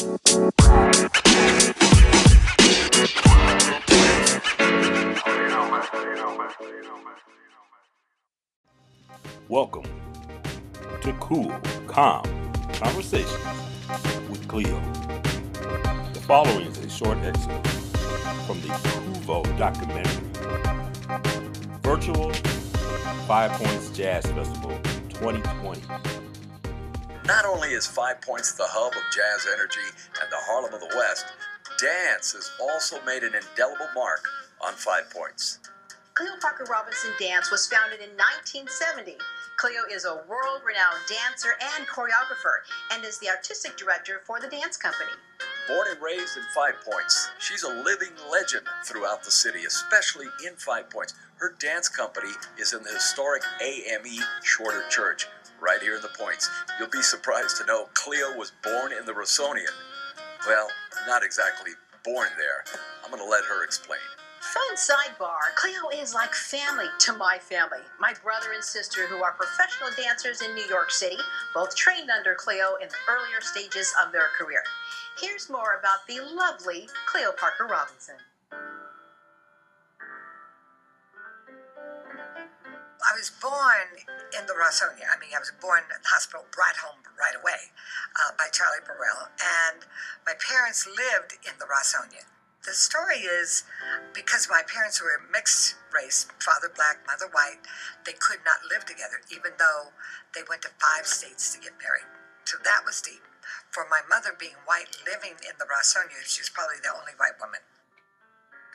Welcome to Cool, Calm Conversations with Cleo. The following is a short excerpt from the Kuvo documentary, Virtual Five Points Jazz Festival 2020. Not only is Five Points the hub of jazz energy and the Harlem of the West, dance has also made an indelible mark on Five Points. Cleo Parker Robinson Dance was founded in 1970 Cleo is a world renowned dancer and choreographer and is the artistic director for the dance company. Born and raised in Five Points, she's a living legend throughout the city, especially in Five Points. Her dance company is in the historic AME Shorter Church, right here in the Points. You'll be surprised to know Cleo was born in the Rossonian. Well, not exactly born there. I'm going to let her explain. Fun sidebar Cleo is like family to my family. My brother and sister, who are professional dancers in New York City, both trained under Cleo in the earlier stages of their career. Here's more about the lovely Cleo Parker Robinson. Was born in the Rossonian. I mean, I was born in the hospital, brought home right away uh, by Charlie Burrell. And my parents lived in the Rossonian. The story is because my parents were mixed race, father black, mother white, they could not live together, even though they went to five states to get married. So that was deep. For my mother being white, living in the Rossonia, she was probably the only white woman.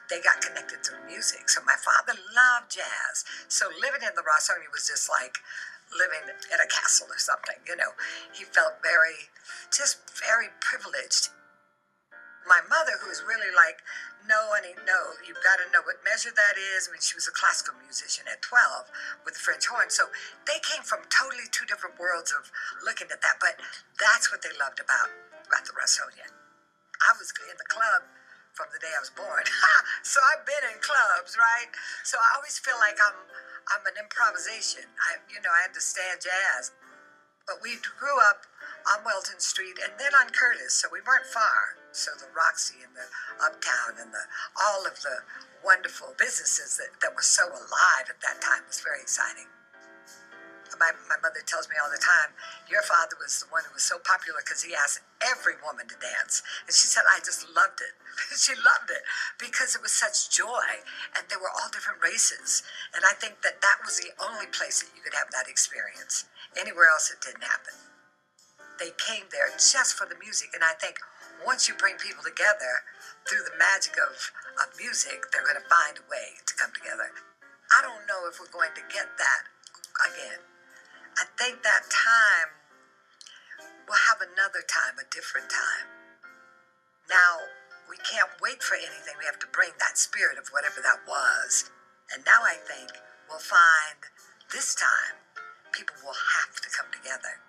They got connected through music. So my father loved jazz. So living in the Rossonian was just like living in a castle or something, you know. He felt very, just very privileged my mother, who was really like, no, honey, no, you've got to know what measure that is. I mean, she was a classical musician at 12 with the French horn. So they came from totally two different worlds of looking at that. But that's what they loved about, about the Rossonian. I was in the club from the day I was born. so I've been in clubs, right? So I always feel like I'm I'm an improvisation. I you know, I understand jazz. But we grew up on Welton Street and then on Curtis, so we weren't far. So the Roxy and the Uptown and the all of the wonderful businesses that, that were so alive at that time was very exciting. My, my mother tells me all the time, your father was the one who was so popular because he asked every woman to dance. And she said, I just loved it. she loved it because it was such joy. And they were all different races. And I think that that was the only place that you could have that experience. Anywhere else, it didn't happen they came there just for the music. And I think once you bring people together through the magic of, of music, they're going to find a way to come together. I don't know if we're going to get that again. I think that time, we'll have another time, a different time. Now, we can't wait for anything. We have to bring that spirit of whatever that was. And now I think we'll find this time people will have to come together.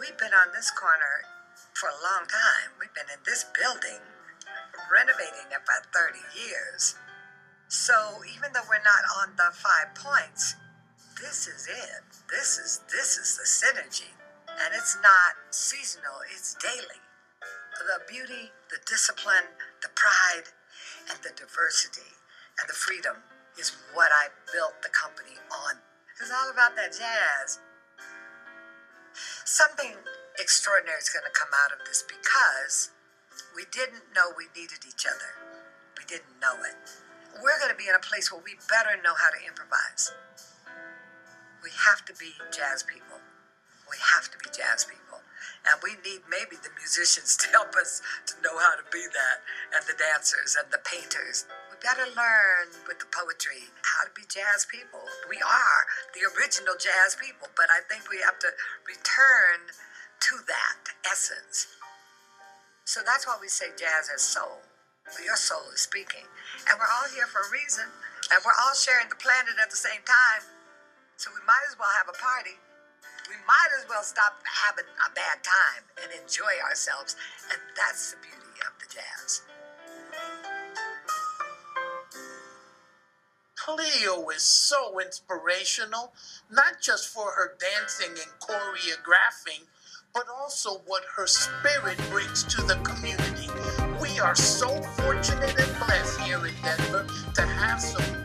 We've been on this corner for a long time. We've been in this building, renovating it for 30 years. So even though we're not on the five points, this is it. This is this is the synergy. And it's not seasonal, it's daily. The beauty, the discipline, the pride, and the diversity and the freedom is what I built the company on. It's all about that jazz something extraordinary is going to come out of this because we didn't know we needed each other. We didn't know it. We're going to be in a place where we better know how to improvise. We have to be jazz people. We have to be jazz people. And we need maybe the musicians to help us to know how to be that, and the dancers and the painters. We better learn with the poetry how to be jazz people. We are the original jazz people, but I think we have to return to that essence. So that's why we say jazz has soul. Your soul is speaking. And we're all here for a reason, and we're all sharing the planet at the same time. So we might as well have a party. We might as well stop having a bad time and enjoy ourselves. And that's the beauty of the jazz. Cleo is so inspirational, not just for her dancing and choreographing, but also what her spirit brings to the community. We are so fortunate and blessed here in Denver to have some